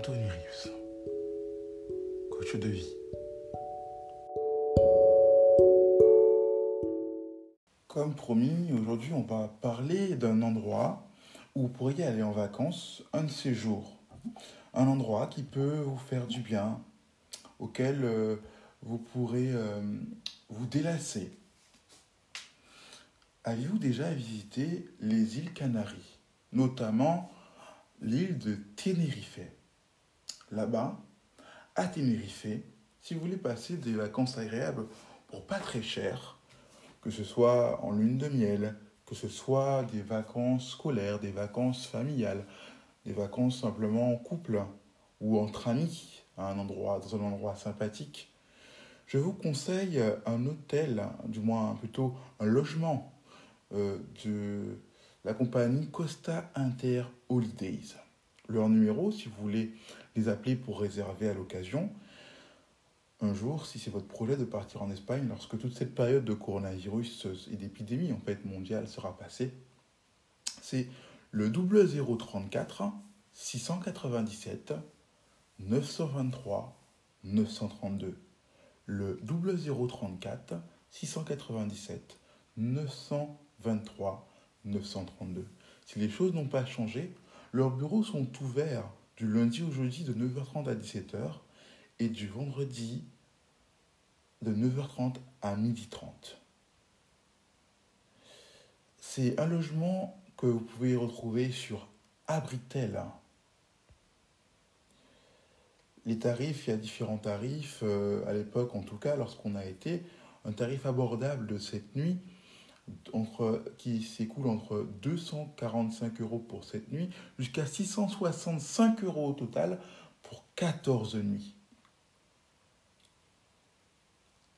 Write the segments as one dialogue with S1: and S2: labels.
S1: Anthony Rius, coach de vie. Comme promis, aujourd'hui on va parler d'un endroit où vous pourriez aller en vacances un de ces jours. Un endroit qui peut vous faire du bien, auquel euh, vous pourrez euh, vous délasser. Avez-vous déjà visité les îles Canaries, notamment l'île de Tenerife? Là-bas, à Tenerife, si vous voulez passer des vacances agréables pour pas très cher, que ce soit en lune de miel, que ce soit des vacances scolaires, des vacances familiales, des vacances simplement en couple ou entre amis un endroit, dans un endroit sympathique, je vous conseille un hôtel, du moins plutôt un logement euh, de la compagnie Costa Inter Holidays. Leur numéro, si vous voulez les appeler pour réserver à l'occasion, un jour, si c'est votre projet de partir en Espagne, lorsque toute cette période de coronavirus et d'épidémie en fait mondiale sera passée, c'est le 0034 697 923 932. Le 0034 697 923 932. Si les choses n'ont pas changé, leurs bureaux sont ouverts du lundi au jeudi de 9h30 à 17h et du vendredi de 9h30 à 12h30. C'est un logement que vous pouvez retrouver sur Abritel. Les tarifs, il y a différents tarifs, euh, à l'époque en tout cas, lorsqu'on a été, un tarif abordable de cette nuit entre, qui s'écoule entre 245 euros pour cette nuit jusqu'à 665 euros au total pour 14 nuits.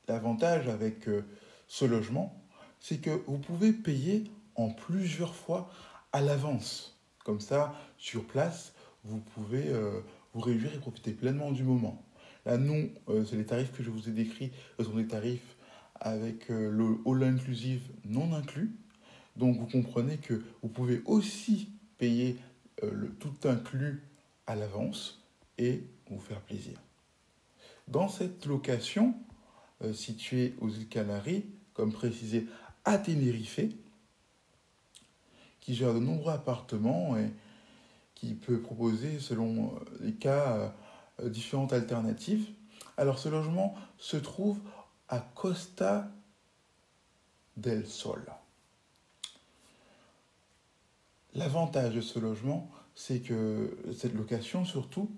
S1: L'avantage avec euh, ce logement, c'est que vous pouvez payer en plusieurs fois à l'avance. Comme ça, sur place, vous pouvez euh, vous réjouir et profiter pleinement du moment. Là, nous, euh, c'est les tarifs que je vous ai décrits, ce sont des tarifs avec le all inclusive non inclus. Donc vous comprenez que vous pouvez aussi payer le tout inclus à l'avance et vous faire plaisir. Dans cette location, euh, situé aux îles Canaries, comme précisé à Tenerife, qui gère de nombreux appartements et qui peut proposer, selon euh, les cas, euh, différentes alternatives. Alors ce logement se trouve à Costa del Sol. L'avantage de ce logement, c'est que cette location surtout,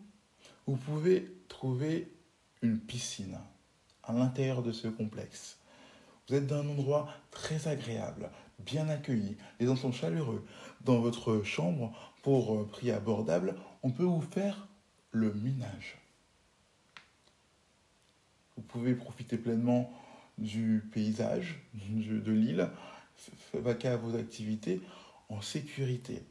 S1: vous pouvez trouver une piscine à l'intérieur de ce complexe. Vous êtes dans un endroit très agréable, bien accueilli, les gens sont chaleureux. Dans votre chambre, pour euh, prix abordable, on peut vous faire le ménage. Vous pouvez profiter pleinement du paysage de l'île, vaquer à vos activités en sécurité.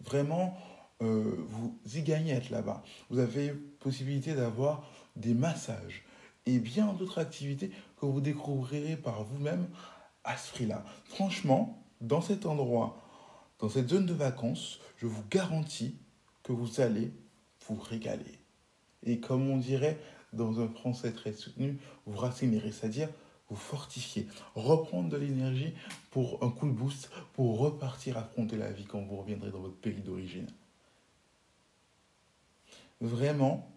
S1: Vraiment, euh, vous y gagnez être là-bas. Vous avez possibilité d'avoir des massages, et bien d'autres activités que vous découvrirez par vous-même à ce prix-là. Franchement, dans cet endroit, dans cette zone de vacances, je vous garantis que vous allez vous régaler. Et comme on dirait dans un français très soutenu, vous racinerez, c'est-à-dire vous fortifier, reprendre de l'énergie pour un coup de boost, pour repartir affronter la vie quand vous reviendrez dans votre pays d'origine. Vraiment,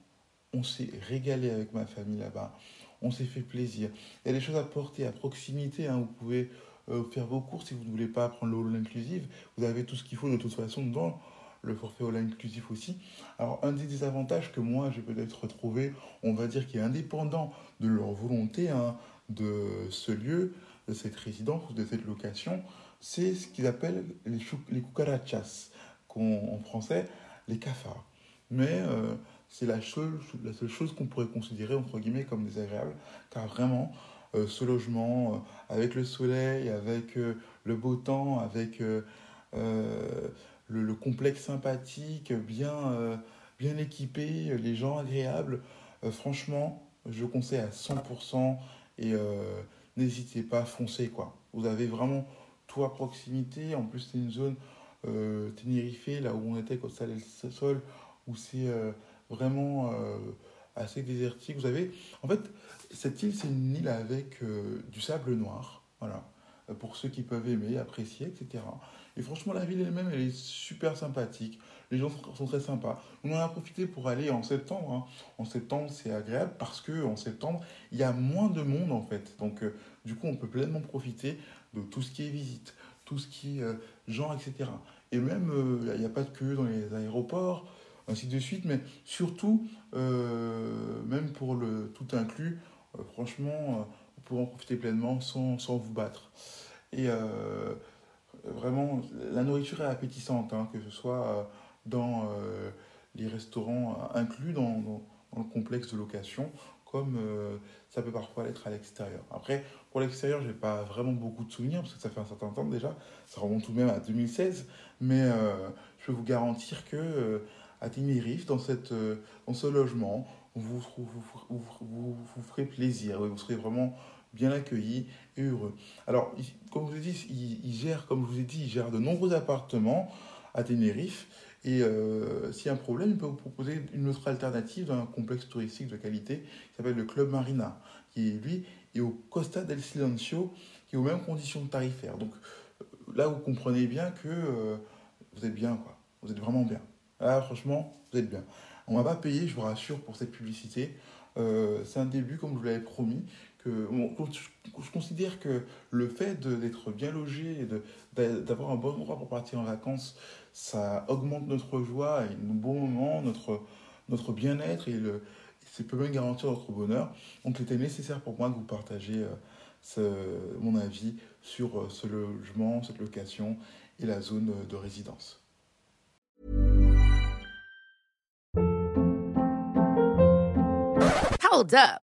S1: on s'est régalé avec ma famille là-bas. On s'est fait plaisir. Il y a des choses à porter à proximité. Hein. Vous pouvez euh, faire vos courses si vous ne voulez pas prendre l'eau inclusive. Vous avez tout ce qu'il faut de toute façon dans le forfait all inclusif aussi. Alors, un des désavantages que moi j'ai peut-être retrouvé, on va dire, qui est indépendant de leur volonté hein, de ce lieu, de cette résidence ou de cette location, c'est ce qu'ils appellent les, les cucarachas, en français, les cafards. Mais euh, c'est la seule, la seule chose qu'on pourrait considérer, entre guillemets, comme désagréable, car vraiment, euh, ce logement, euh, avec le soleil, avec le beau temps, avec le, complexe sympathique, bien, euh, bien équipé, les gens agréables. Euh, franchement, je conseille à 100% et euh, n'hésitez pas à foncer. Quoi. Vous avez vraiment tout à proximité. En plus, c'est une zone Tenerife, là où on était, quand ça le sol, où c'est vraiment assez désertique. Vous avez, en fait, cette île, c'est une île avec du sable noir. Voilà. Pour ceux qui peuvent aimer, apprécier, etc. Et franchement, la ville elle-même, elle est super sympathique. Les gens sont très sympas. On en a profité pour aller en septembre. Hein. En septembre, c'est agréable parce que en septembre, il y a moins de monde en fait. Donc, euh, du coup, on peut pleinement profiter de tout ce qui est visite, tout ce qui est euh, gens, etc. Et même, euh, il n'y a pas de queue dans les aéroports, ainsi de suite. Mais surtout, même pour le tout inclus, franchement, vous pouvez en profiter pleinement sans, sans vous battre. Et vraiment, la nourriture est appétissante, hein, que ce soit euh, dans euh, les restaurants inclus dans, le complexe de location, comme euh, ça peut parfois l'être à l'extérieur. Après, pour l'extérieur, je n'ai pas vraiment beaucoup de souvenirs, parce que ça fait un certain temps déjà, ça remonte tout de même à 2016, mais je peux vous garantir que à Tenerife, dans, dans ce logement, vous, vous, vous, vous ferez plaisir, vous serez vraiment bien accueillis et heureux. Alors, comme je vous ai dit, il, gère, comme je vous ai dit, il gère de nombreux appartements à Tenerife. Et euh, s'il y a un problème, il peut vous proposer une autre alternative dans un complexe touristique de qualité qui s'appelle le Club Marina, qui lui est au Costa del Silencio, qui est aux mêmes conditions tarifaires. Donc euh, là, vous comprenez bien que euh, vous êtes bien, quoi. Vous êtes vraiment bien. Là, franchement, vous êtes bien. On ne va pas payer, je vous rassure, pour cette publicité. c'est un début, comme je vous l'avais promis je considère que le fait d'être bien logé et d'avoir un bon endroit pour partir en vacances, ça augmente notre joie et nos bons moments, notre, notre bien-être et le, ça peut même garantir notre bonheur. Donc il était nécessaire pour moi de vous partager euh, mon avis sur euh, ce logement, cette location et la zone de résidence.
S2: Hold up.